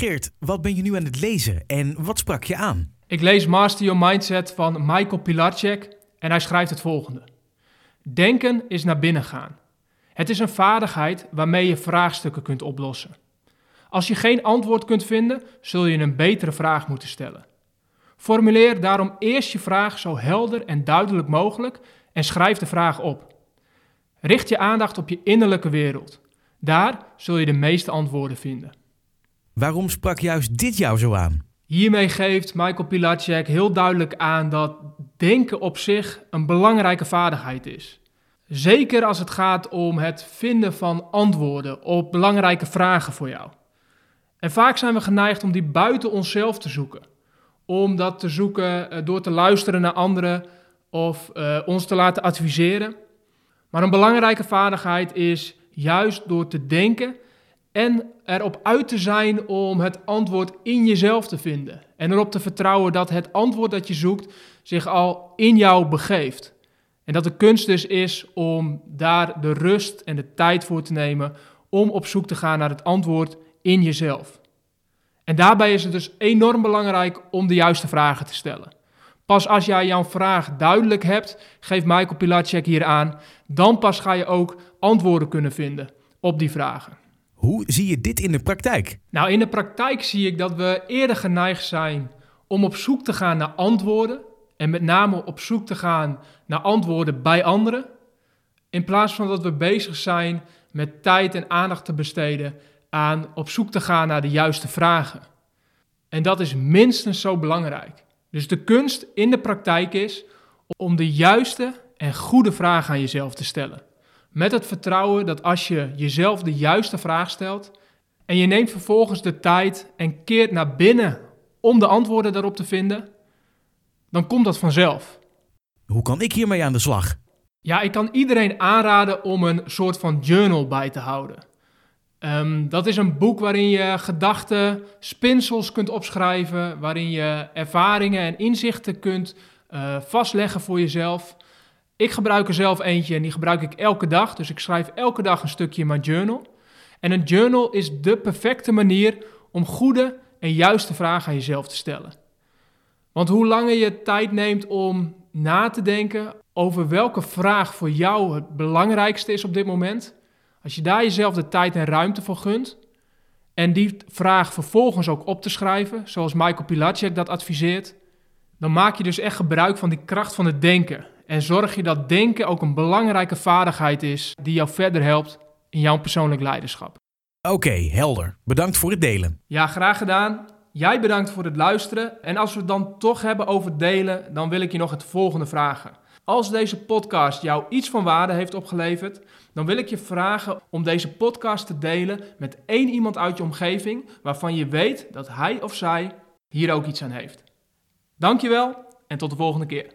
Geert, wat ben je nu aan het lezen en wat sprak je aan? Ik lees Master Your Mindset van Michael Pilarczyk en hij schrijft het volgende. Denken is naar binnen gaan. Het is een vaardigheid waarmee je vraagstukken kunt oplossen. Als je geen antwoord kunt vinden, zul je een betere vraag moeten stellen. Formuleer daarom eerst je vraag zo helder en duidelijk mogelijk en schrijf de vraag op. Richt je aandacht op je innerlijke wereld. Daar zul je de meeste antwoorden vinden. Waarom sprak juist dit jou zo aan? Hiermee geeft Michael Pilarczyk heel duidelijk aan dat denken op zich een belangrijke vaardigheid is. Zeker als het gaat om het vinden van antwoorden op belangrijke vragen voor jou. En vaak zijn we geneigd om die buiten onszelf te zoeken. Om dat te zoeken eh, door te luisteren naar anderen of uh, ons te laten adviseren. Maar een belangrijke vaardigheid is juist door te denken en erop uit te zijn om het antwoord in jezelf te vinden. En erop te vertrouwen dat het antwoord dat je zoekt zich al in jou begeeft. En dat de kunst dus is om daar de rust en de tijd voor te nemen om op zoek te gaan naar het antwoord in jezelf. En daarbij is het dus enorm belangrijk om de juiste vragen te stellen. Pas als jij jouw vraag duidelijk hebt, geeft Michael Pilatschek hier aan, dan pas ga je ook antwoorden kunnen vinden op die vragen. Hoe zie je dit in de praktijk? Nou, in de praktijk zie ik dat we eerder geneigd zijn om op zoek te gaan naar antwoorden. En met name op zoek te gaan naar antwoorden bij anderen. In plaats van dat we bezig zijn met tijd en aandacht te besteden aan op zoek te gaan naar de juiste vragen. En dat is minstens zo belangrijk. Dus de kunst in de praktijk is om de juiste en goede vragen aan jezelf te stellen. Met het vertrouwen dat als je jezelf de juiste vraag stelt en je neemt vervolgens de tijd en keert naar binnen om de antwoorden daarop te vinden, dan komt dat vanzelf. Hoe kan ik hiermee aan de slag? Ja, ik kan iedereen aanraden om een soort van journal bij te houden. Um, dat is een boek waarin je gedachten, spinsels kunt opschrijven, waarin je ervaringen en inzichten kunt uh, vastleggen voor jezelf. Ik gebruik er zelf eentje en die gebruik ik elke dag. Dus ik schrijf elke dag een stukje in mijn journal. En een journal is de perfecte manier om goede en juiste vragen aan jezelf te stellen. Want hoe langer je tijd neemt om na te denken over welke vraag voor jou het belangrijkste is op dit moment, als je daar jezelf de tijd en ruimte voor gunt en die vraag vervolgens ook op te schrijven, zoals Michael Pilatschek dat adviseert, dan maak je dus echt gebruik van die kracht van het denken. En zorg je dat denken ook een belangrijke vaardigheid is die jou verder helpt in jouw persoonlijk leiderschap. Oké, helder. Bedankt voor het delen. Ja, graag gedaan. Jij bedankt voor het luisteren. En als we het dan toch hebben over delen, dan wil ik je nog het volgende vragen. Als deze podcast jou iets van waarde heeft opgeleverd, dan wil ik je vragen om deze podcast te delen met één iemand uit je omgeving waarvan je weet dat hij of zij hier ook iets aan heeft. Dankjewel en tot de volgende keer.